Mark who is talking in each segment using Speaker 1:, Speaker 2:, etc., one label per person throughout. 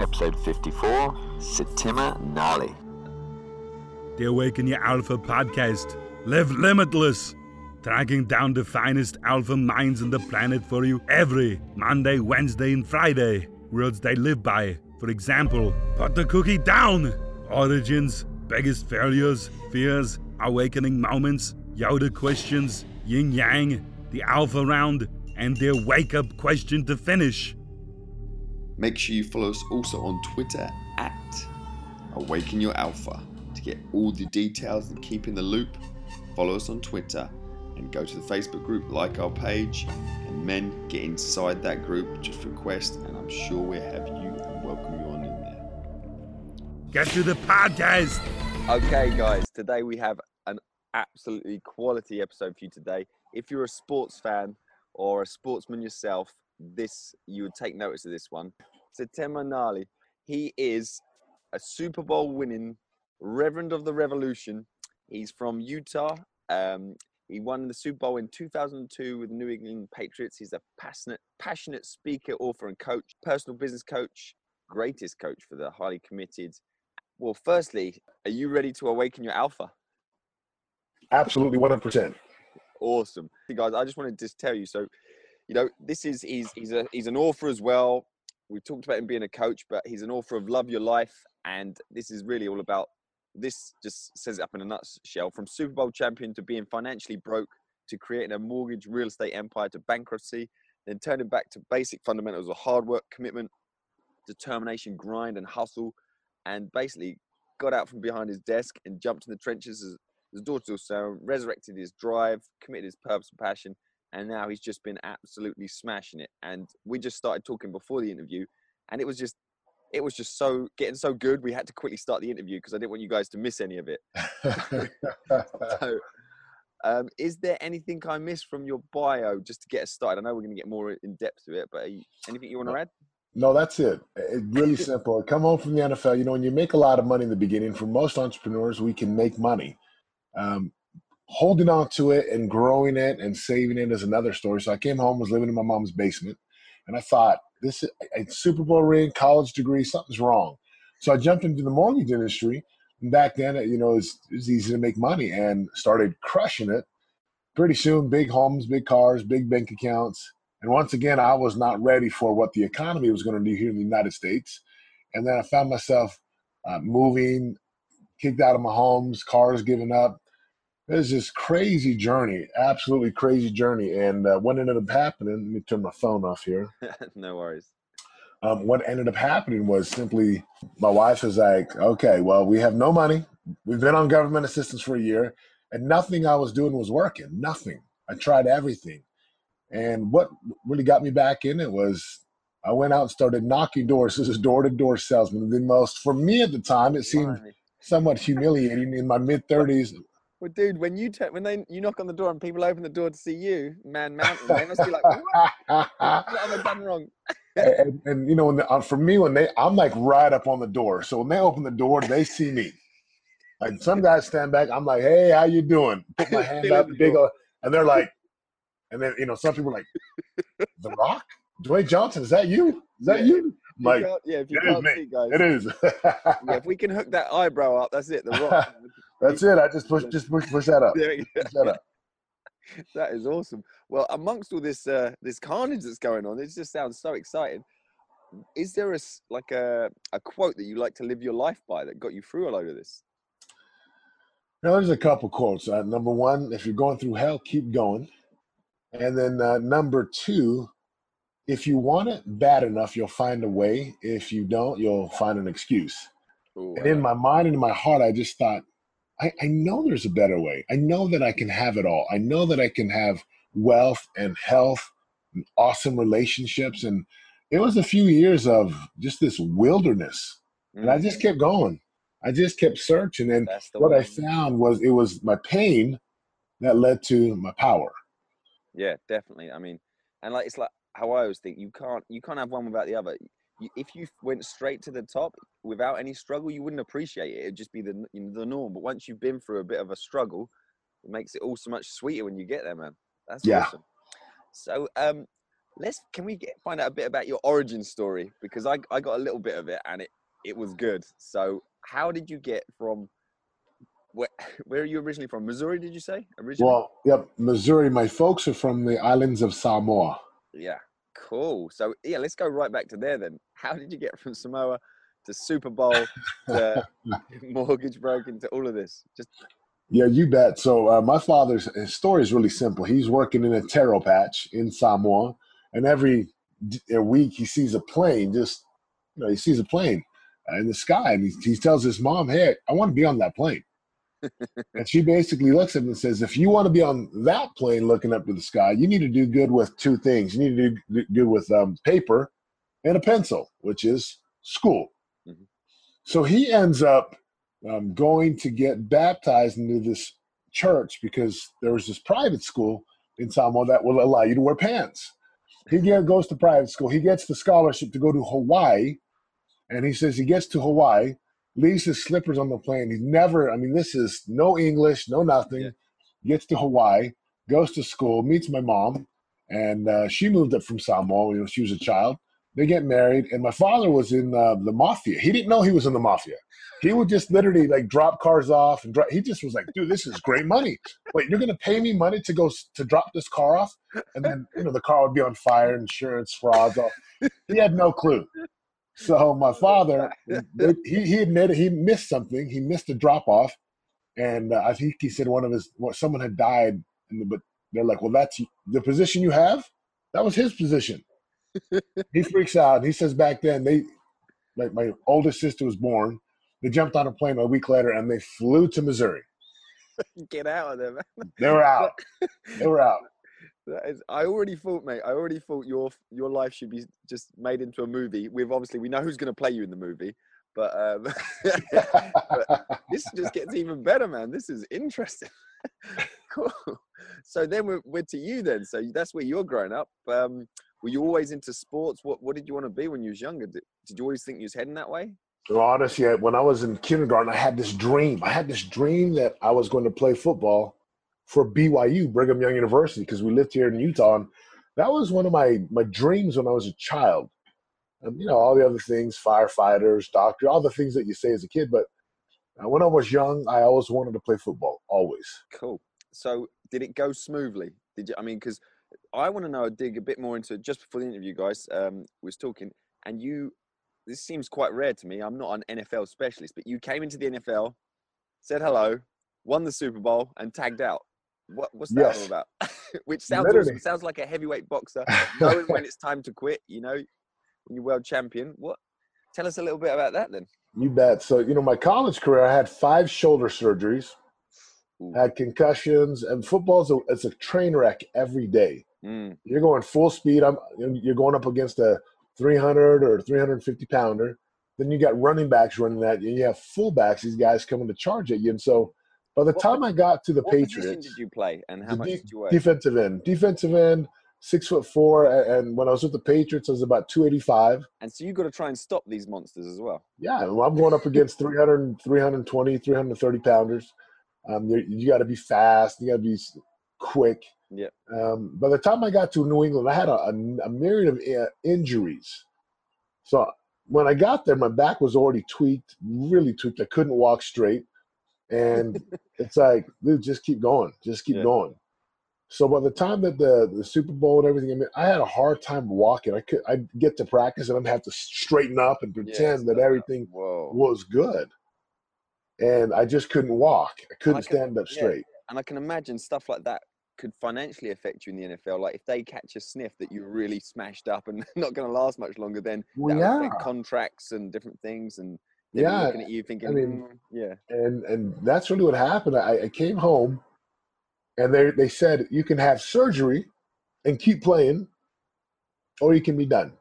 Speaker 1: episode 54 Setema Gali.
Speaker 2: The Awaken Your Alpha podcast. Live limitless. Tracking down the finest alpha minds on the planet for you every Monday, Wednesday, and Friday. Words they live by. For example, put the cookie down. Origins, biggest failures, fears, awakening moments, Yoda questions, yin yang, the alpha round, and their wake up question to finish.
Speaker 3: Make sure you follow us also on Twitter at Awaken Your Alpha to get all the details and keep in the loop. Follow us on Twitter and go to the Facebook group, like our page, and men get inside that group. Just request, and I'm sure we'll have you and welcome you on in there.
Speaker 2: Get to the podcast.
Speaker 4: Okay, guys, today we have an absolutely quality episode for you today. If you're a sports fan or a sportsman yourself, this you would take notice of this one. Setema Gali, he is a Super Bowl winning Reverend of the Revolution. He's from Utah. Um, he won the Super Bowl in 2002 with the New England Patriots. He's a passionate, passionate speaker, author, and coach, personal business coach, greatest coach for the highly committed. Well, firstly, are you ready to awaken your alpha?
Speaker 5: Absolutely, one hundred percent.
Speaker 4: Awesome, hey guys. I just wanted to just tell you. So, you know, this is he's he's a he's an author as well. We've talked about him being a coach, but he's an author of Love Your Life, and this is really all about. This just says it up in a nutshell: from Super Bowl champion to being financially broke, to creating a mortgage real estate empire to bankruptcy, then turning back to basic fundamentals of hard work, commitment, determination, grind, and hustle, and basically got out from behind his desk and jumped in the trenches as his daughter sound, resurrected his drive, committed his purpose and passion, and now he's just been absolutely smashing it. And we just started talking before the interview, and it was just it was just so getting so good. We had to quickly start the interview because I didn't want you guys to miss any of it. so, um, is there anything I missed from your bio just to get us started? I know we're going to get more in depth to it, but you, anything you want to add?
Speaker 5: No, that's it. It's really simple. Come home from the NFL. You know, when you make a lot of money in the beginning, for most entrepreneurs, we can make money. Um, holding on to it and growing it and saving it is another story. So I came home, was living in my mom's basement, and I thought, this is a Super Bowl ring, college degree, something's wrong. So I jumped into the mortgage industry. And back then, you know, it was, it was easy to make money and started crushing it. Pretty soon, big homes, big cars, big bank accounts. And once again, I was not ready for what the economy was going to do here in the United States. And then I found myself uh, moving, kicked out of my homes, cars given up. It was this crazy journey, absolutely crazy journey. And uh, what ended up happening, let me turn my phone off here.
Speaker 4: no worries.
Speaker 5: Um, what ended up happening was simply my wife was like, okay, well, we have no money. We've been on government assistance for a year, and nothing I was doing was working. Nothing. I tried everything. And what really got me back in it was I went out and started knocking doors. This is door to door salesman. The most, for me at the time, it seemed somewhat humiliating in my mid 30s.
Speaker 4: Well, dude, when you te- when they you knock on the door and people open the door to see you, man, mountain, they must be like, "What, what have I done wrong?"
Speaker 5: and, and, you know, when the, uh, for me, when they, I'm like right up on the door. So when they open the door, they see me. Like some guys stand back. I'm like, "Hey, how you doing?" Put my hand up, big, old, and they're like, and then you know, some people are like, "The Rock, Dwayne Johnson, is that you? Is that
Speaker 4: Yeah.
Speaker 5: you?" Like,
Speaker 4: yeah, if you
Speaker 5: it is
Speaker 4: can't
Speaker 5: me.
Speaker 4: see, guys,
Speaker 5: it is.
Speaker 4: yeah, if we can hook that eyebrow up, that's it. The rock.
Speaker 5: That's it. I just push, just push, push that up.
Speaker 4: There we go.
Speaker 5: Push that up.
Speaker 4: that is awesome. Well, amongst all this uh, this carnage that's going on, it just sounds so exciting. Is there a like a a quote that you like to live your life by that got you through a load of this?
Speaker 5: Now, there's a couple quotes. Uh, number one, if you're going through hell, keep going. And then uh, number two, if you want it bad enough, you'll find a way. If you don't, you'll find an excuse.
Speaker 4: Ooh,
Speaker 5: And in my mind and in my heart, I just thought, I, I know there's a better way. I know that I can have it all. I know that I can have wealth and health and awesome relationships. And it was a few years of just this wilderness.
Speaker 4: that.
Speaker 5: And I just mm-hmm. kept going. I just kept searching. And what I found was it was my pain that led to my power.
Speaker 4: Yeah, definitely. I mean, and like it's like how I always think you can't you can't have one without the other. If you went straight to the top without any struggle, you wouldn't appreciate it. It'd just be the you know, the norm. But once you've been through a bit of a struggle, it makes it all so much sweeter when you get there, man. That's
Speaker 5: Yeah.
Speaker 4: awesome. So, um, let's can we get find out a bit about your origin story because I I got a little bit of it and it it was good. So how did you get from where where are you originally from? Missouri, did you say? Originally?
Speaker 5: Well, yep, Missouri. My folks are from the islands of Samoa.
Speaker 4: yeah, cool. So yeah, let's go right back to there then. How did you get from Samoa to Super Bowl to mortgage broken to all of this? Just
Speaker 5: Yeah, you bet. So uh, my father's his story is really simple. He's working in a taro patch in Samoa, and every week he sees a plane. Just you know, he sees a plane in the sky, and he, he tells his mom, "Hey, I want to be on that plane." And she basically looks at him and says, "If you want to be on that plane looking up to the sky, you need to do good with two things. You need to do good with um, paper and a pencil, which is school."
Speaker 4: Mhm.
Speaker 5: So he ends up um, going to get baptized into this church because there was this private school in Samoa that will allow you to wear pants. He get, goes to private school. He gets the scholarship to go to Hawaii, and he says he gets to Hawaii, leaves his slippers on the plane. He's never. I mean, this is no English, no nothing.
Speaker 4: Yeah.
Speaker 5: Gets to Hawaii, goes to school, meets my mom, and uh, she moved up from Samoa. You know, she was a child. They get married, and my father was in uh, the mafia. He didn't know he was in the mafia. He would just literally like drop cars off and He just was like, "Dude, this is great money. Wait, you're gonna pay me money to go s- to drop this car off, and then you know the car would be on fire, insurance frauds. All. He had no clue. So my father, he he admitted he missed something. He missed a drop off, and uh, I think he said one of his well, someone had died, and the, but they're like, "Well, that's the position you have. That was his position." he freaks out. He says back then they, like my oldest sister was born. They jumped on a plane a week later and they flew to Missouri.
Speaker 4: get out of there, man.
Speaker 5: They were out. They were out.
Speaker 4: I already thought, mate. I already thought your your life should be just made into a movie. We've obviously, we know who's going to play you in the movie, but um, this just gets even better, man. This is interesting. cool. So then we're, we're to you then. So that's where you're growing up. Um, were you always into sports? What What did you want to be when you was younger? Did, did you always think you was heading that way?
Speaker 5: So honestly, when I was in kindergarten, I had this dream. I had this dream that I was going to play football for BYU, Brigham Young University, because we lived here in Utah. And that was one of my my dreams when I was a child. And you know, all the other things, firefighters, doctor, all the things that you say as a kid. But uh, when I was young, I always wanted to play football, always.
Speaker 4: Cool. So did it go smoothly? Did you? I mean, because I want to know, dig a bit more into just before the interview, guys. Um, was talking, and you. This seems quite rare to me. I'm not an NFL specialist, but you came into the NFL, said hello, won the Super Bowl, and tagged out. What, what's that all about? Which sounds awesome. sounds like a heavyweight boxer, knowing when it's time to quit. You know, when you're world champion. What? Tell us a little bit about that then.
Speaker 5: You bet. So, you know, my college career, I had five shoulder surgeries,
Speaker 4: Ooh.
Speaker 5: had concussions, and football's a, it's a train wreck every day.
Speaker 4: Mm,
Speaker 5: You're going full speed. I'm you're going up against a 300 or 350 pounder. Then you got running backs running that, and you have fullbacks. These guys coming to charge at you. And so, by the
Speaker 4: What
Speaker 5: time I got to the Patriots,
Speaker 4: did you play, and how much
Speaker 5: de-
Speaker 4: did you weigh?
Speaker 5: defensive end, defensive end, six foot four, and when I was with the Patriots, I was about 285.
Speaker 4: and so you got to try and stop these monsters as well.
Speaker 5: Yeah, well, I'm going up against 300, 320, 330 pounders. Um, you, you got to be fast. You got to be quick.
Speaker 4: Yeah.
Speaker 5: Um, by the time I got to New England, I had a, a, a myriad of uh, injuries. So when I got there, my back was already tweaked, really tweaked. I couldn't walk straight, and it's like, dude, just keep going, just keep
Speaker 4: Yeah.
Speaker 5: going. So by the time that the the Super Bowl and everything, I mean, I had a hard time walking. I could I get to practice and I'd have to straighten up and
Speaker 4: Yeah,
Speaker 5: pretend that everything was good. And I just couldn't walk. I couldn't
Speaker 4: can-
Speaker 5: stand up
Speaker 4: yeah.
Speaker 5: straight.
Speaker 4: And I can imagine stuff like that could financially affect you in the NFL. Like if they catch a sniff that you're really smashed up and not going to last much longer, then
Speaker 5: Well,
Speaker 4: that would affect
Speaker 5: yeah.
Speaker 4: contracts and different things. And they'd be
Speaker 5: Yeah.
Speaker 4: looking at you thinking,
Speaker 5: mean,
Speaker 4: "Mm, yeah,
Speaker 5: And and that's really what happened. I, I came home and they they said you can have surgery and keep playing, or you can be done.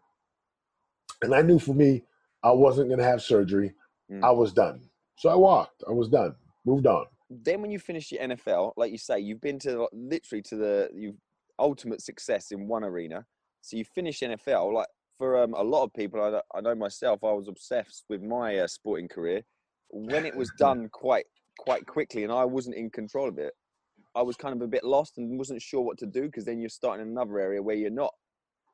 Speaker 5: And I knew for me, I wasn't gonna have surgery.
Speaker 4: Mm.
Speaker 5: I was done. So I walked. I was done. Moved on.
Speaker 4: then when you finish your NFL, like you say, you've been to literally to the you've ultimate success in one arena. So you finish NFL. Like for um, a lot of people, I, know- I know myself, I was obsessed with my uh, sporting career. When it was done quite quite quickly, and I wasn't in control of it, I was kind of a bit lost and wasn't sure what to do because then you're starting in another area where you're not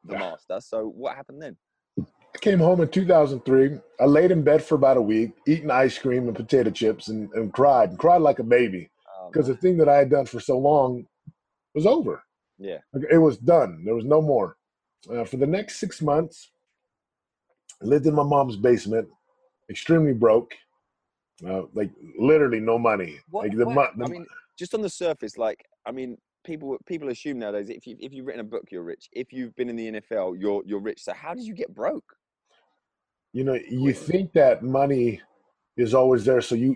Speaker 4: the master. So what happened then?
Speaker 5: I came home in 2003. I laid in bed for about a week, eating ice cream and potato chips, and, and cried and cried like a baby because the thing that I had done for so long was over.
Speaker 4: yeah,
Speaker 5: It was done. There was no more. Uh, for the next six months, I lived in my mom's basement, extremely broke, uh, like literally no money.
Speaker 4: what,
Speaker 5: like the,
Speaker 4: what-
Speaker 5: mo-
Speaker 4: I mean, just on the surface, like I mean, people people assume nowadays if you if you've written a book, you're rich. If you've been in the NFL, you're you're rich. So how did you get broke?
Speaker 5: you know, you think that money is always there. So you,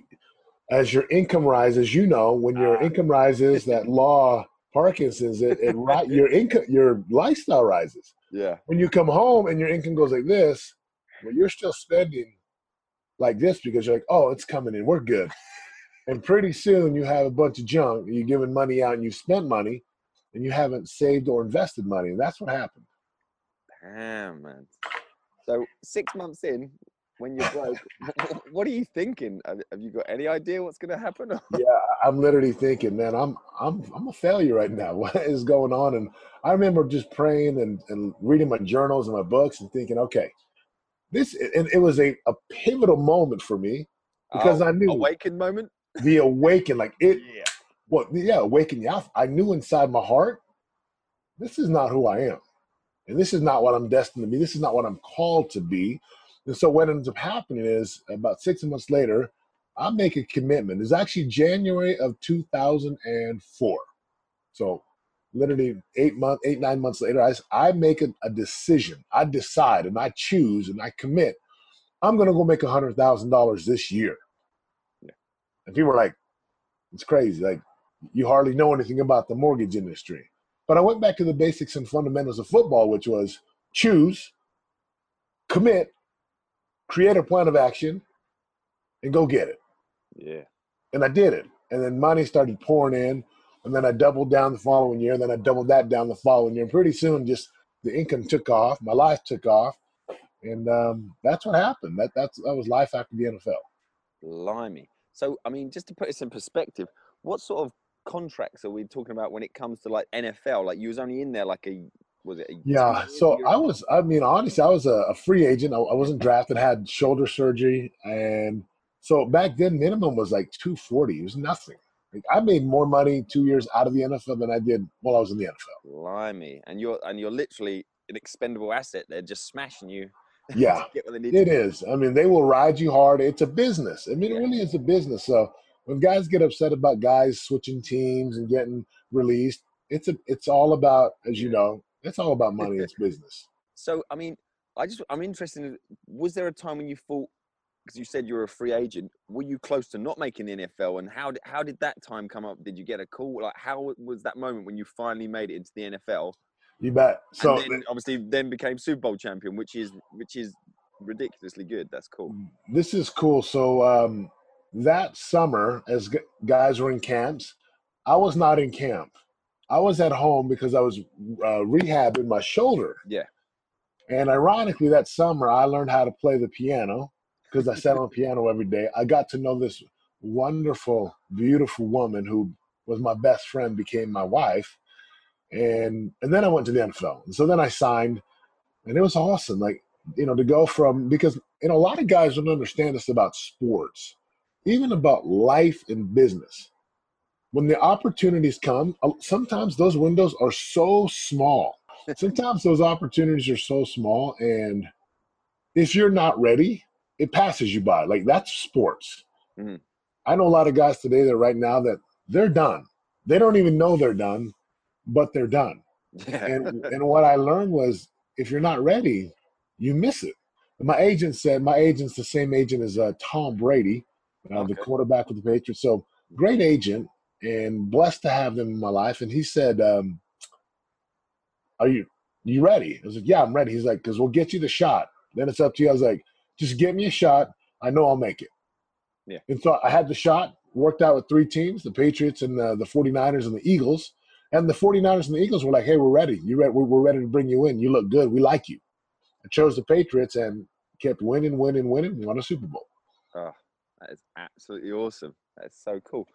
Speaker 5: as your income rises, you know, when your
Speaker 4: Ah.
Speaker 5: income rises, that law Parkinson's, it, it your income, your lifestyle rises.
Speaker 4: Yeah,
Speaker 5: When you come home and your income goes like this, well, you're still spending like this because you're like, oh, it's coming in, we're good. And pretty soon you have a bunch of junk. You're giving money out and you spent money, and you haven't saved or invested money, and that's what happened.
Speaker 4: damn man. So six months in, when you're broke, what are you thinking? Have you got any idea what's going to happen?
Speaker 5: yeah, I'm literally thinking, man, I'm I'm I'm a failure right now. What is going on? And I remember just praying and, and reading my journals and my books and thinking, okay, this and it was a, a pivotal moment for me because
Speaker 4: Oh,
Speaker 5: I knew
Speaker 4: awakened moment.
Speaker 5: the awaken, like it
Speaker 4: Yeah,
Speaker 5: well, yeah, awaken yeah. I knew inside my heart, this is not who I am. And this is not what I'm destined to be. This is not what I'm called to be. And so what ends up happening is about six months later, I make a commitment. It's actually January of 2004. So literally eight month, eight, nine months later, I, I make a, a decision. I decide and I choose and I commit. I'm gonna go make a hundred thousand dollars this year.
Speaker 4: Yeah.
Speaker 5: And people are like, it's crazy. Like you hardly know anything about the mortgage industry. But I went back to the basics and fundamentals of football, which was choose, commit, create a plan of action, and go get it.
Speaker 4: yeah.
Speaker 5: And I did it. And then money started pouring in. And then I doubled down the following year. And then I doubled that down the following year. And pretty soon, just the income took off. My life took off. And um, that's what happened. That that's that was life after the NFL.
Speaker 4: Blimey. So, I mean, just to put this in perspective, what sort of contracts are we talking about when it comes to like NFL? Like, you was only in there like a, was it
Speaker 5: Yeah. So? I was, I mean, honestly, I was a, a free agent. I, I wasn't drafted, had shoulder surgery. And so back then, minimum was like 240. It was nothing. Like I made more money two years out of the NFL than I did while I was in the NFL.
Speaker 4: Blimey. And you're, and you're literally an expendable asset. They're just smashing you.
Speaker 5: Yeah.
Speaker 4: get what they need
Speaker 5: It is. I mean, they will ride you hard. It's a business. I mean,
Speaker 4: Yeah.
Speaker 5: it really is a business. So when guys get upset about guys switching teams and getting released, it's a, it's all about, as you know, it's all about money. It's business.
Speaker 4: So, I mean, I just, I'm interested in, was there a time when you thought, because you said you were a free agent, were you close to not making the NFL? And how, did- how did that time come up? Did you get a call? Like, how was that moment when you finally made it into the NFL?
Speaker 5: You bet. So
Speaker 4: and then obviously then became Super Bowl champion, which is, which is ridiculously good. That's cool.
Speaker 5: this is cool. So um, that summer, as g- guys were in camps, I was not in camp. I was at home because I was uh, rehabbing my shoulder.
Speaker 4: Yeah.
Speaker 5: And ironically, that summer I learned how to play the piano because I sat on piano every day. I got to know this wonderful, beautiful woman who was my best friend, became my wife, and and then I went to the NFL. And so then I signed, and it was awesome. Like you know, to go from because you know a lot of guys don't understand this about sports, even about life and business. When the opportunities come, sometimes those windows are so small. Sometimes those opportunities are so small, and if you're not ready, it passes you by. Like that's sports.
Speaker 4: Mhm.
Speaker 5: I know a lot of guys today that right now that they're done. They don't even know they're done, but they're done
Speaker 4: Yeah.
Speaker 5: and and what I learned was if you're not ready, you miss it. And my agent said my agent's the same agent as uh, Tom Brady, uh, the quarterback with the Patriots. So great agent and blessed to have them in my life. And he said, um, "Are you you ready?" I was like, "Yeah, I'm ready." He's like, "Cause we'll get you the shot. Then it's up to you." I was like, "Just get me a shot. I know I'll make it."
Speaker 4: Yeah.
Speaker 5: And so I had the shot. Worked out with three teams: the Patriots and the, the 49ers and the Eagles. And the 49ers and the Eagles were like, hey, we're ready. You? We're, we're ready to bring you in. You look good. We like you. I chose the Patriots and kept winning, winning, winning, and won a Super Bowl.
Speaker 4: Oh, that is absolutely awesome. That's so cool.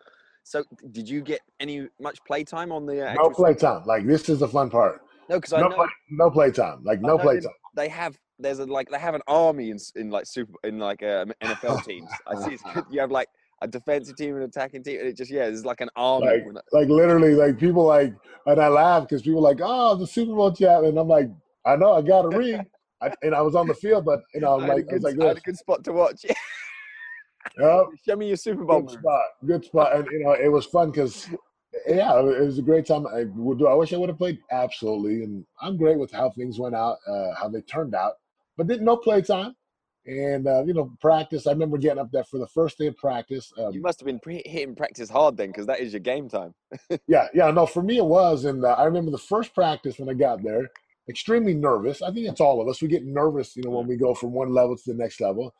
Speaker 4: So, did you get any much play time on the uh,
Speaker 5: No
Speaker 4: actual
Speaker 5: play time. Like, this is the fun part.
Speaker 4: No, because I know
Speaker 5: play, no play time. Like no
Speaker 4: know
Speaker 5: play
Speaker 4: they-
Speaker 5: time.
Speaker 4: they have. There's a like they have an army in in like super in like um, NFL teams. I see it's good. You have like a defensive team and attacking team, and it just yeah, there's like an army.
Speaker 5: Like, like literally, like people like, and I laugh because people like, oh, the Super Bowl champ, and I'm like, I know, I got a ring, I, and I was on the field, but you know, I'm
Speaker 4: I had a
Speaker 5: like, I was like
Speaker 4: I had a good spot to watch.
Speaker 5: yep,
Speaker 4: Show me your Super Bowl.
Speaker 5: good spot, good spot, and you know, it was fun because, yeah, it was a great time. I would do. I wish I would have played absolutely, and I'm great with how things went out, uh, how they turned out, but didn't no play time. And uh, you know, practice. I remember getting up there for the first day of practice. Um,
Speaker 4: You must have been pre- hitting practice hard then, because that is your game time.
Speaker 5: Yeah, yeah, no, for me it was, and uh, I remember the first practice when I got there, extremely nervous. I think it's all of us. We get nervous, you know, when we go from one level to the next level.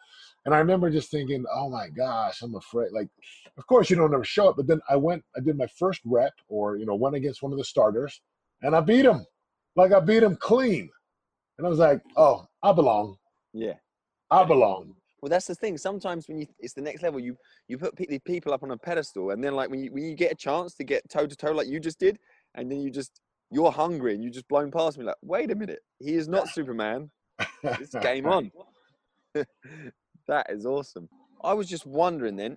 Speaker 5: And I remember just thinking, oh my gosh, I'm afraid. Like, of course you don't ever show it, but then I went, I did my first rep, or you know, went against one of the starters, and I beat him, like I beat him clean, and I was like, oh, I belong,
Speaker 4: Yeah.
Speaker 5: I belong.
Speaker 4: Well, that's the thing. Sometimes when you it's the next level, you you put pe- these people up on a pedestal, and then like when you when you get a chance to get toe to toe like you just did, and then you just you're hungry and you just blown past me like, wait a minute, he is not Superman. It's game on. that is awesome. I was just wondering then,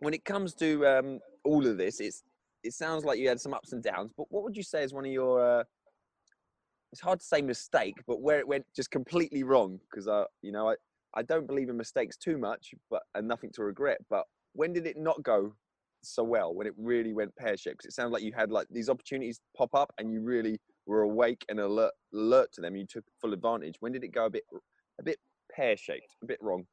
Speaker 4: when it comes to um, all of this, it's it sounds like you had some ups and downs, but what would you say is one of your uh, it's hard to say mistake, but where it went just completely wrong because I, you know, I, I don't believe in mistakes too much, but and nothing to regret. But when did it not go so well? When it really went pear shaped? 'Cause it sounds like you had like these opportunities pop up, and you really were awake and alert, alert to them. You took full advantage. When did it go a bit, a bit pear shaped, a bit wrong?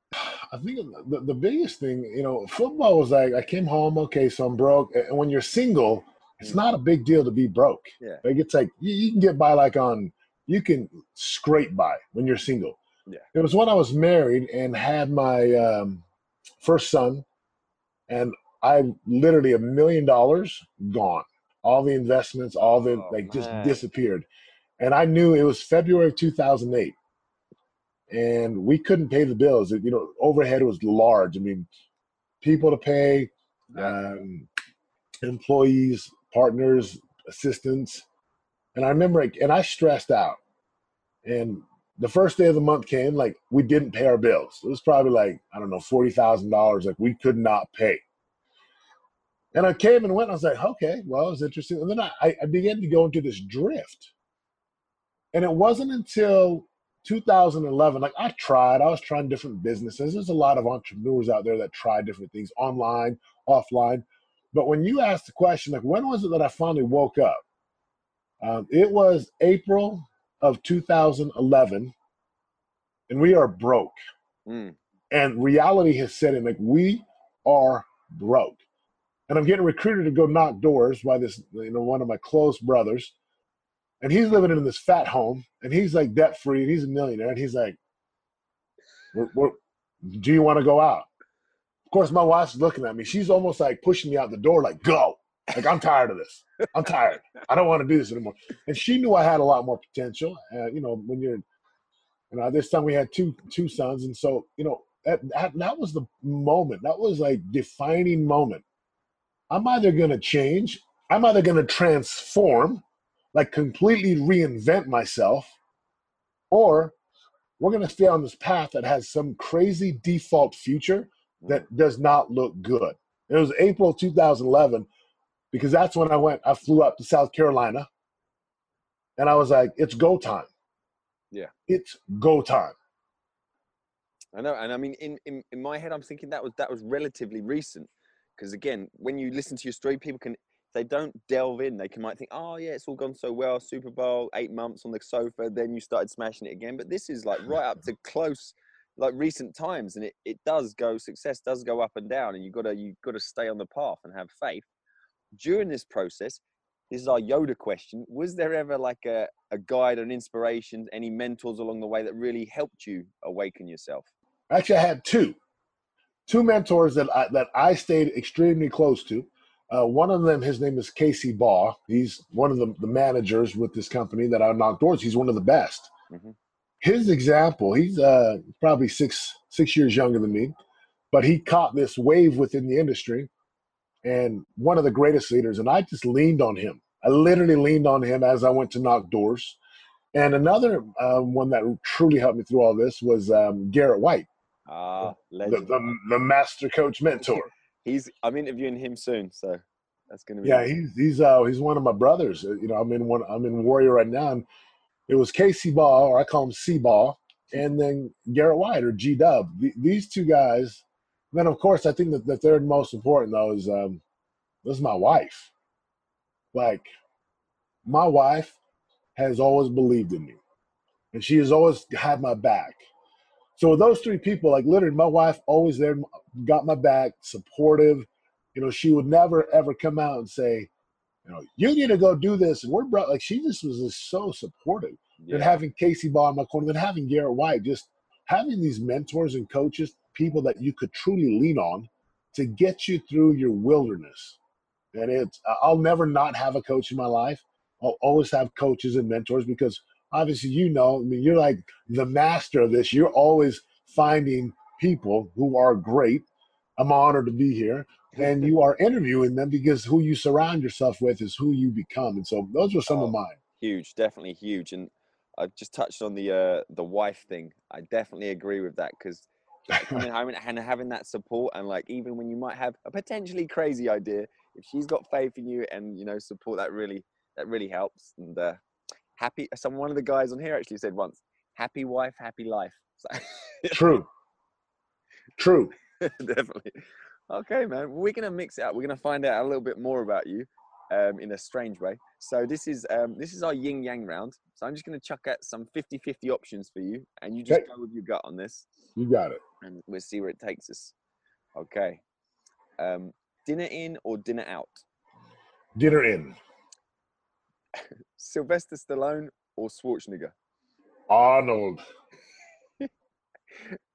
Speaker 5: I think the, the biggest thing, you know, football was like I came home, okay, so I'm broke. And when you're single, it's
Speaker 4: Mm.
Speaker 5: not a big deal to be broke.
Speaker 4: Yeah.
Speaker 5: Like it's like you, you can get by like on you can scrape by when you're single.
Speaker 4: Yeah.
Speaker 5: It was when I was married and had my um, first son, and I literally a million dollars gone. All the investments, all the
Speaker 4: Oh,
Speaker 5: like just disappeared. And I knew it was February of 2008 and we couldn't pay the bills. You know, overhead was large. I mean, people to pay, um, employees, partners, assistants, and I remember, and I stressed out. And the first day of the month came, like we didn't pay our bills. It was probably like I don't know, forty thousand dollars. Like we could not pay. And I came and went. And I was like, okay, well, it was interesting. And then I I began to go into this drift. And it wasn't until 2011, like I tried, I was trying different businesses. There's a lot of entrepreneurs out there that try different things online, offline. But when you ask the question, like, when was it that I finally woke up? Um, it was April of 2011, and we are broke.
Speaker 4: Mm.
Speaker 5: And reality has set in, like, we are broke. And I'm getting recruited to go knock doors by this, you know, one of my close brothers and he's living in this fat home and he's like debt free and he's a millionaire and he's like "We're- we're- do you want to go out? Of course my wife's looking at me. She's almost like pushing me out the door like go. Like i'm tired of this. I'm tired. I don't want to do this anymore. And she knew i had a lot more potential uh, you know when you're you know this time we had two two sons and so you know that, that that was the moment. That was like defining moment. I'm either going to change i'm either going to transform like completely reinvent myself, or we're going to stay on this path that has some crazy default future that does not look good. It was April 2011 because that's when I went. I flew up to South Carolina, and I was like, "It's go time."
Speaker 4: Yeah.
Speaker 5: it's go time.
Speaker 4: I know, and I mean, in, in, in my head, I'm thinking that was that was relatively recent, because again, when you listen to your story, people can they don't delve in. They can might think, oh yeah, it's all gone so well. Super Bowl, eight months on the sofa, then you started smashing it again. But this is like right up to close, like recent times, and it, it does go. Success does go up and down, and you gotta you gotta stay on the path and have faith. During this process, this is our Yoda question. Was there ever like a, a guide, an inspiration, any mentors along the way that really helped you awaken yourself?
Speaker 5: Actually, I had two, two mentors that I, that I stayed extremely close to. Uh, one of them, his name is Casey Baugh. He's one of the, the managers with this company that I knock doors. He's one of the best.
Speaker 4: Mhm.
Speaker 5: His example, he's uh, probably six six years younger than me, but he caught this wave within the industry, and one of the greatest leaders. And I just leaned on him. I literally leaned on him as I went to knock doors. And another um, one that truly helped me through all this was um, Garrett White,
Speaker 4: Ah,
Speaker 5: the, the, the master coach mentor.
Speaker 4: He's. I'm interviewing him soon, so that's gonna be.
Speaker 5: Yeah, he's he's uh he's one of my brothers. Uh, You know, I'm in one. I'm in Warrior right now, and it was Casey Ball, or I call him C Ball, and then Garrett White or G Dub. These two guys. Then of course, I think that the third most important though is um, this is my wife. Like, my wife has always believed in me, and she has always had my back. So with those three people, like literally, my wife always there, got my back, supportive. You know, she would never ever come out and say, you know, you need to go do this. And we're bro like she just was just so supportive.
Speaker 4: yeah.
Speaker 5: And having Casey Ball in my corner, then having Garrett White, just having these mentors and coaches, people that you could truly lean on to get you through your wilderness. And it's I'll never not have a coach in my life. I'll always have coaches and mentors because obviously you know, I mean, you're like the master of this. You're always finding people who are great. I'm honored to be here. And you are interviewing them because who you surround yourself with is who you become. And so those were some
Speaker 4: Oh.
Speaker 5: of mine.
Speaker 4: huge, definitely huge. And I've just touched on the uh, the wife thing. I definitely agree with that because coming home and, and having that support, and like even when you might have a potentially crazy idea, if she's got faith in you and you know support, that really that really helps. And uh, happy. Some one of the guys on here actually said once, "Happy wife, happy life." So,
Speaker 5: True. True.
Speaker 4: definitely. Okay, man. We're gonna mix it up. We're gonna find out a little bit more about you, um, in a strange way. So this is um, this is our yin yang round. So I'm just gonna chuck out some 50-50 options for you, and you just
Speaker 5: Okay.
Speaker 4: go with your gut on this,
Speaker 5: You got it.
Speaker 4: and we'll see where it takes us. Okay. Um, dinner in or dinner out?
Speaker 5: Dinner in.
Speaker 4: Sylvester Stallone or Schwarzenegger?
Speaker 5: Arnold.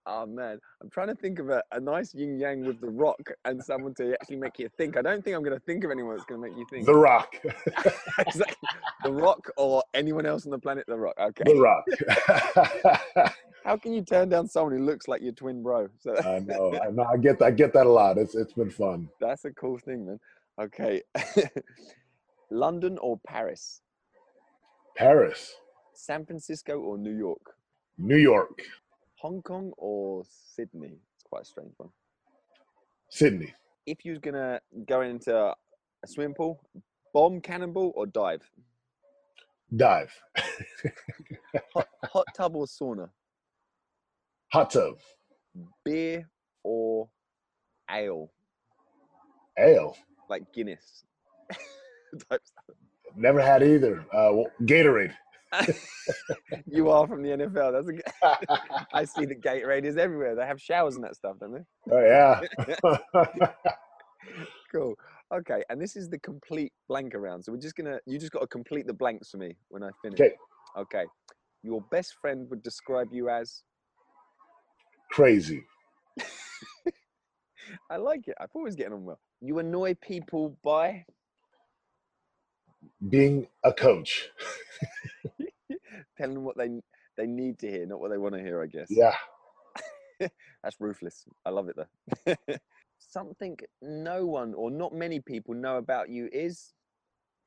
Speaker 4: Oh man, I'm trying to think of a, a nice yin yang with The Rock and someone to actually make you think. I don't think I'm going to think of anyone that's going to make you think.
Speaker 5: The Rock.
Speaker 4: exactly. The Rock or anyone else on the planet The Rock. Okay.
Speaker 5: The Rock.
Speaker 4: How can you turn down someone who looks like your twin bro? So
Speaker 5: I know. I know. I get. I get that a lot. It's. It's been fun.
Speaker 4: that's a cool thing, man. Okay. London or Paris?
Speaker 5: Paris,
Speaker 4: San Francisco or New York?
Speaker 5: New York,
Speaker 4: Hong Kong or Sydney? It's quite a strange one.
Speaker 5: Sydney.
Speaker 4: If you was gonna go into a swimming pool, bomb cannonball or dive?
Speaker 5: Dive.
Speaker 4: Hot, hot tub or sauna?
Speaker 5: Hot tub.
Speaker 4: Beer or ale?
Speaker 5: Ale.
Speaker 4: Like Guinness. Type.
Speaker 5: Never had either. Uh, Gatorade.
Speaker 4: you are from the NFL. That's a good. I see the Gatorade is everywhere. They have showers and that stuff, don't they?
Speaker 5: Oh yeah.
Speaker 4: Cool. Okay, and this is the complete blank around. So we're just gonna. You just got to complete the blanks for me when I finish.
Speaker 5: Okay.
Speaker 4: Okay. Your best friend would describe you as.
Speaker 5: Crazy.
Speaker 4: I like it. I thought always getting on well. You annoy people by
Speaker 5: Being a coach.
Speaker 4: telling them what they they need to hear, not what they want to hear. I guess.
Speaker 5: Yeah.
Speaker 4: That's ruthless. I love it though. Something no one or not many people know about you is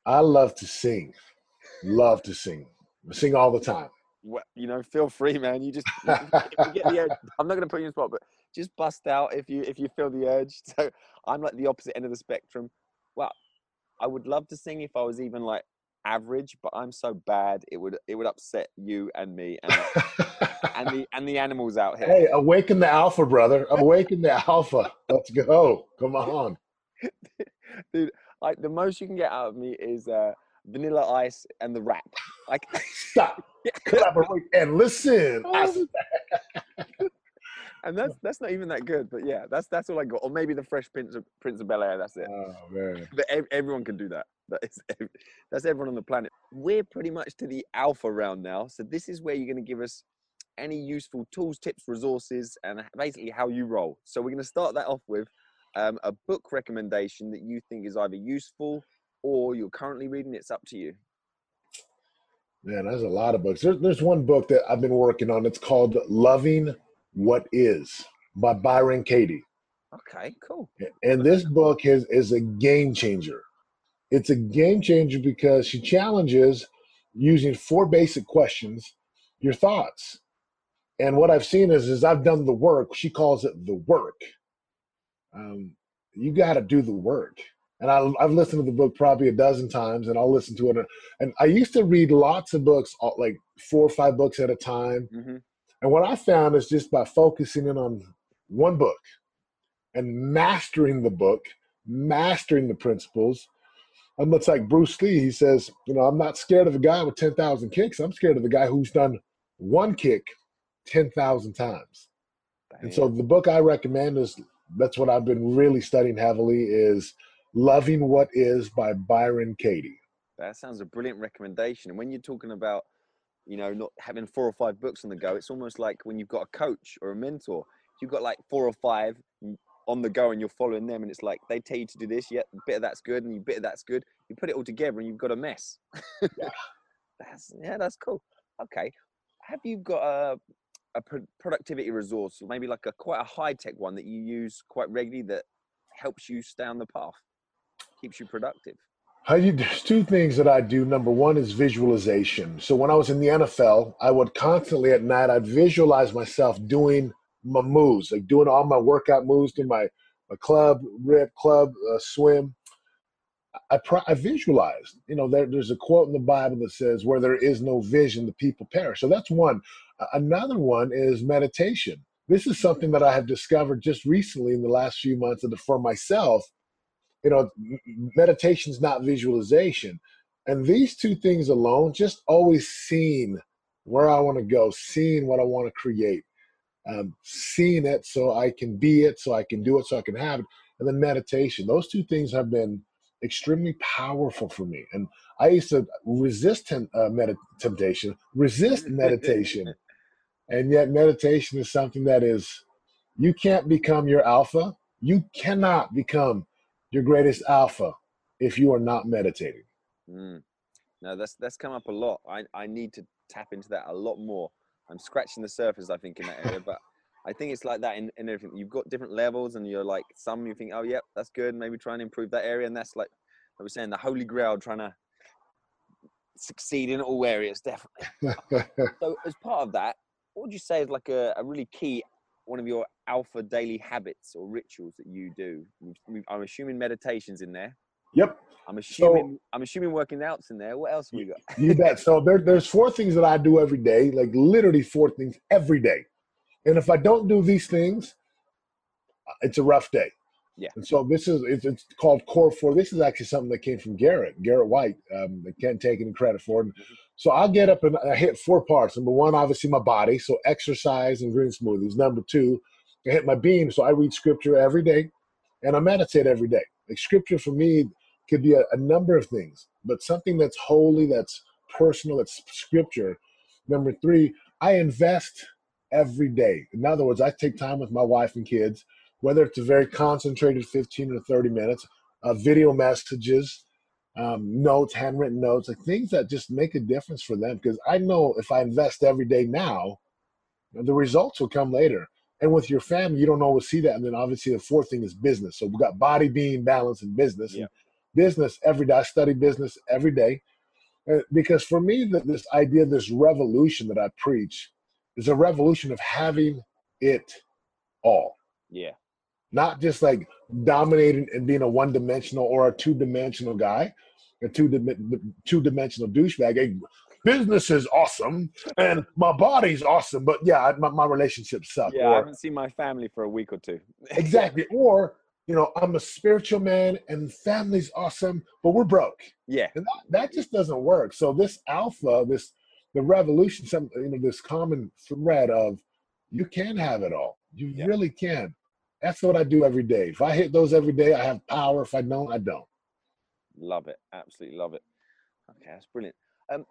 Speaker 5: I love to sing. Love to sing. I sing all the time.
Speaker 4: well, you know, feel free, man. You just you, the. I'm not going to put you in spot, but just bust out if you if you feel the urge. So I'm like the opposite end of the spectrum. Well, I would love to sing if I was even like average, but I'm so bad it would it would upset you and me and and the and the animals out here.
Speaker 5: hey, awaken the alpha, brother. Awaken the alpha. Let's go. Come on.
Speaker 4: Dude, like the most you can get out of me is uh, vanilla ice and the rap. Like
Speaker 5: Stop. Collaborate and listen.
Speaker 4: And that's that's not even that good, but yeah, that's that's all I got. Or maybe the Fresh Prince of Prince of Bel Air. That's it.
Speaker 5: oh man.
Speaker 4: But ev- everyone can do that. That is, ev- that's everyone on the planet. We're pretty much to the alpha round now. So this is where you're going to give us any useful tools, tips, resources, and basically how you roll. So we're going to start that off with um, a book recommendation that you think is either useful or you're currently reading. It's up to you.
Speaker 5: Man, there's a lot of books. There's there's one book that I've been working on. It's called Loving What Is by Byron Katie.
Speaker 4: Okay, cool.
Speaker 5: And this book is is a game changer. it's a game changer because she challenges using four basic questions your thoughts. And what I've seen is, is I've done the work. She calls it the work. Um, you got to do the work. And I, I've listened to the book probably a dozen times, and I'll listen to it. And I used to read lots of books, like four or five books at a time.
Speaker 4: hmm
Speaker 5: And what I found is just by focusing in on one book and mastering the book, mastering the principles. And it's like Bruce Lee, he says, you know, I'm not scared of a guy with 10,000 kicks. I'm scared of the guy who's done one kick 10,000 times. And so the book I recommend is that's what I've been really studying heavily is Loving What Is by Byron Katie.
Speaker 4: That sounds a brilliant recommendation. And when you're talking about, you know, not having four or five books on the go, it's almost like when you've got a coach or a mentor, you've got like four or five on the go and you're following them, and it's like they tell you to do this, yeah, a bit of that's good, and you bit of that's good. You put it all together, and you've got a mess.
Speaker 5: Yeah.
Speaker 4: that's yeah, that's cool. Okay, have you got a a productivity resource, maybe like a quite a high tech one that you use quite regularly that helps you stay on the path, keeps you productive?
Speaker 5: You, there's two things that I do. Number one is visualization. So when I was in the NFL, I would constantly at night I'd visualize myself doing my moves, like doing all my workout moves, doing my, my club, rip, club, uh, swim. I, pro- I visualized. You know, there, there's a quote in the Bible that says, "Where there is no vision, the people perish." So that's one. Another one is meditation. This is something that I have discovered just recently in the last few months that for myself you know meditation is not visualization. And these two things alone just always seeing where i want to go seeing what i want to create um, seeing it so i can be it so i can do it so i can have it and then meditation. Those two things have been extremely powerful for me. And i used to resist uh, med- temptation resist meditation. And yet meditation is something that is you can't become your alpha you cannot become your greatest alpha if you are not meditating.
Speaker 4: Mm. No, that's that's come up a lot. I, I need to tap into that a lot more. I'm scratching the surface, I think, in that area, but I think it's like that in, in everything. You've got different levels, and you're like some you think, oh, yep, that's good. Maybe try and improve that area, and that's like I was saying, the holy grail, trying to succeed in all areas, definitely. So, as part of that, what would you say is like a, a really key one of your alpha daily habits or rituals that you do? I'm assuming meditations in there.
Speaker 5: yep,
Speaker 4: I'm assuming I'm assuming working out's in there. What else have we got?
Speaker 5: you bet. So there, there's four things that I do every day, like literally four things every day. And if I don't do these things, it's a rough day.
Speaker 4: Yeah.
Speaker 5: And so this is it's, it's called Core Four. This is actually something that came from Garrett, Garrett White. Um, I can't take any credit for it. So I'll get up and I hit four parts. Number one, obviously my body, so exercise and green smoothies. Number two, I hit my beam, so I read scripture every day, and I meditate every day. Like scripture for me could be a, a number of things, but something that's holy, that's personal, that's scripture. Number three, I invest every day. In other words, I take time with my wife and kids, whether it's a very concentrated 15 or 30 minutes, uh, video messages, um, notes, handwritten notes, like things that just make a difference for them. Because I know if I invest every day now, the results will come later. And with your family, you don't always see that. And then obviously the fourth thing is business. So we've got body, being, balance, and business.
Speaker 4: Yeah.
Speaker 5: And business every day. I study business every day. Uh, because for me, that this idea, this revolution that I preach, is a revolution of having it all
Speaker 4: Yeah.
Speaker 5: Not just like dominating and being a one dimensional or a two dimensional guy, a two two dimensional douchebag. Hey, business is awesome and my body's awesome, but yeah, my, my relationships suck.
Speaker 4: Yeah, I haven't seen my family for a week or two.
Speaker 5: exactly. Or you know, I'm a spiritual man and family's awesome, but we're broke.
Speaker 4: Yeah.
Speaker 5: And that, that just doesn't work. So this alpha, this the revolution, some you know, this common thread of you can have it all. You
Speaker 4: Yeah.
Speaker 5: really can. That's what I do every day. If I hit those every day, I have power. If I don't, I don't.
Speaker 4: Love it. Absolutely love it. Okay, that's brilliant. Um,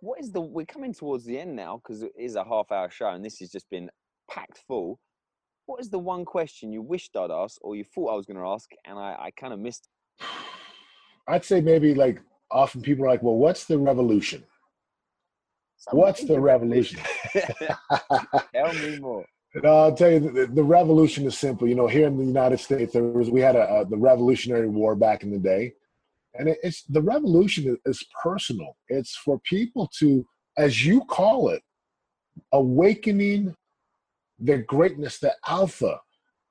Speaker 4: what is the? We're coming towards the end now because it is a half-hour show, and this has just been packed full. What is the one question you wished I'd ask, or you thought I was going to ask, and I, I kind of missed?
Speaker 5: I'd say maybe like often people are like, well, what's the revolution?
Speaker 4: Some
Speaker 5: What's the
Speaker 4: major
Speaker 5: revolution?
Speaker 4: Tell me more.
Speaker 5: No, I'll tell you, the, the revolution is simple. You know, here in the United States, there was we had a, a the Revolutionary War back in the day, And it, it's the revolution is, personal. It's for people to, as you call it, awakening their greatness, the alpha.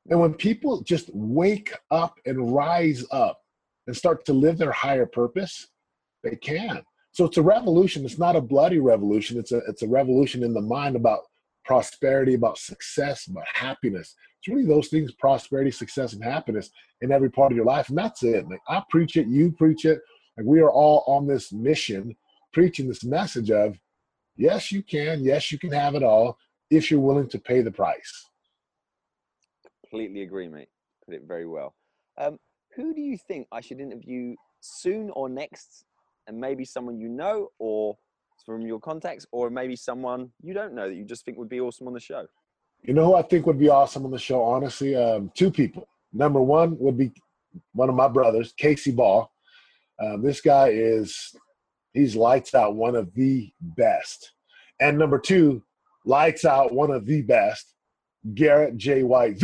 Speaker 5: And when people just wake up and rise up and start to live their higher purpose, they can. So it's a revolution. It's not a bloody revolution. It's a it's a revolution in the mind about prosperity, about success, about happiness. It's really those things: prosperity, success, and happiness in every part of your life. And that's it. Like I preach it, you preach it. Like we are all on this mission, preaching this message of yes, you can, yes, you can have it all if you're willing to pay the price.
Speaker 4: Completely agree, mate. Put it very well. Um, who do you think I should interview soon or next? And maybe someone you know or from your contacts, or maybe someone you don't know that you just think would be awesome on the show?
Speaker 5: You know who I think would be awesome on the show, honestly? Um, two people. Number one would be one of my brothers, Casey Ball. Um, this guy is, he's lights out one of the best. And number two, lights out one of the best, Garrett J. White,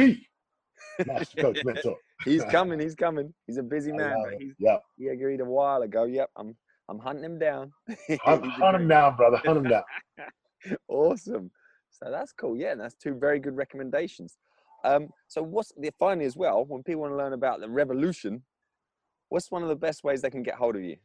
Speaker 5: master coach mentor.
Speaker 4: he's coming. He's coming. He's a busy man. He's,
Speaker 5: yep.
Speaker 4: He agreed a while ago. Yep. I'm I'm hunting him down.
Speaker 5: hunt, hunt him down, brother. Hunt him down.
Speaker 4: awesome. So that's cool. Yeah, that's two very good recommendations. Um, so what's the finally as well? When people want to learn about the revolution, what's one of the best ways they can get hold of you?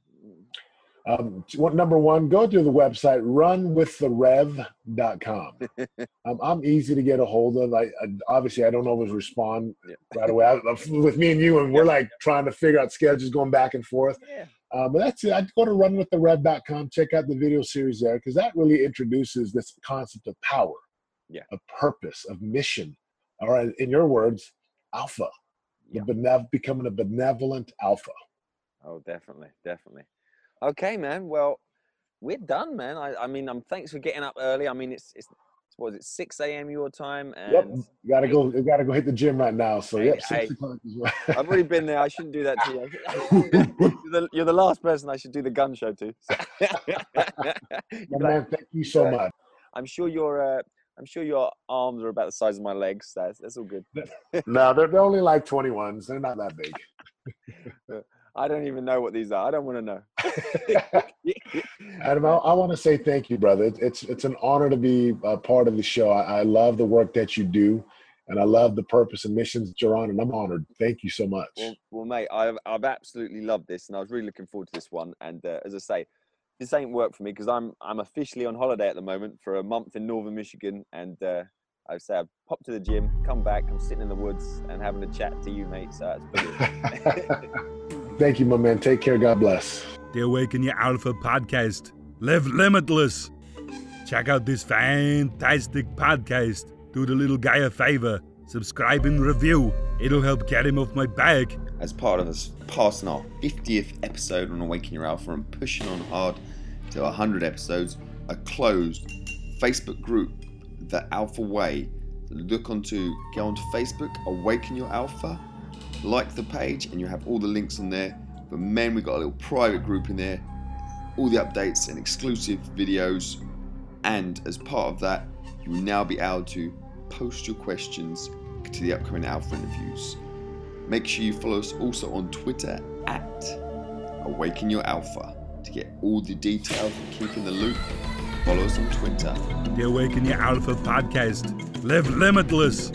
Speaker 5: Um, number one, go to the website runwiththerev.com. um, I'm easy to get a hold of. I, I obviously I don't always respond yeah. right away. I, with me and you, and we're like trying to figure out schedules, going back and forth.
Speaker 4: Yeah.
Speaker 5: Um, but that's it. I'd go to runwiththerev.com, check out the video series there, because that really introduces this concept of power,
Speaker 4: yeah,
Speaker 5: of purpose, of mission, All right, in your words, alpha. Yeah. Benev- becoming a benevolent alpha.
Speaker 4: Oh, definitely, definitely. Okay, man. Well, we're done, man. I, I mean, I'm um, thanks for getting up early. I mean, it's it's what is it, six a.m. your time? And
Speaker 5: yep, you gotta go. You gotta go hit the gym right now. So hey, yep, six o'clock
Speaker 4: as well. I've already been there. I shouldn't do that to you. you're, the, you're the last person I should do the gun show to.
Speaker 5: So. man, thank you so much.
Speaker 4: I'm sure your uh, I'm sure your arms are about the size of my legs. That's that's all good.
Speaker 5: no, they're, they're only like 21s. They're not that big.
Speaker 4: I don't even know what these are. I don't want to know.
Speaker 5: Adam, I, I, want to say thank you, brother. It's it's an honor to be a part of the show. I, I love the work that you do, and I love the purpose and missions that you're on, and I'm honored. Thank you so much.
Speaker 4: Well, well mate, I've I've absolutely loved this, and I was really looking forward to this one. And uh, as I say, this ain't work for me because I'm I'm officially on holiday at the moment for a month in northern Michigan, and uh, I say I've popped to the gym, come back, I'm sitting in the woods and having a chat to you, mate. So that's brilliant.
Speaker 5: Thank you, my man. Take care. God bless.
Speaker 2: The Awaken Your Alpha podcast. Live limitless. Check out this fantastic podcast. Do the little guy a favor. Subscribe and review. It'll help get him off my back.
Speaker 3: As part of us passing our 50th episode on Awaken Your Alpha and pushing on hard to 100 episodes, a closed Facebook group, The Alpha Way. Look onto, go onto Facebook, Awaken Your Alpha like the page and you have all the links on there. For men, we've got a little private group in there, all the updates and exclusive videos. And as part of that, you will now be able to post your questions to the upcoming Alpha interviews. Make sure you follow us also on Twitter at Awaken Your Alpha to get all the details and keep in the loop. Follow us on Twitter.
Speaker 2: The Awaken Your Alpha podcast. Live limitless.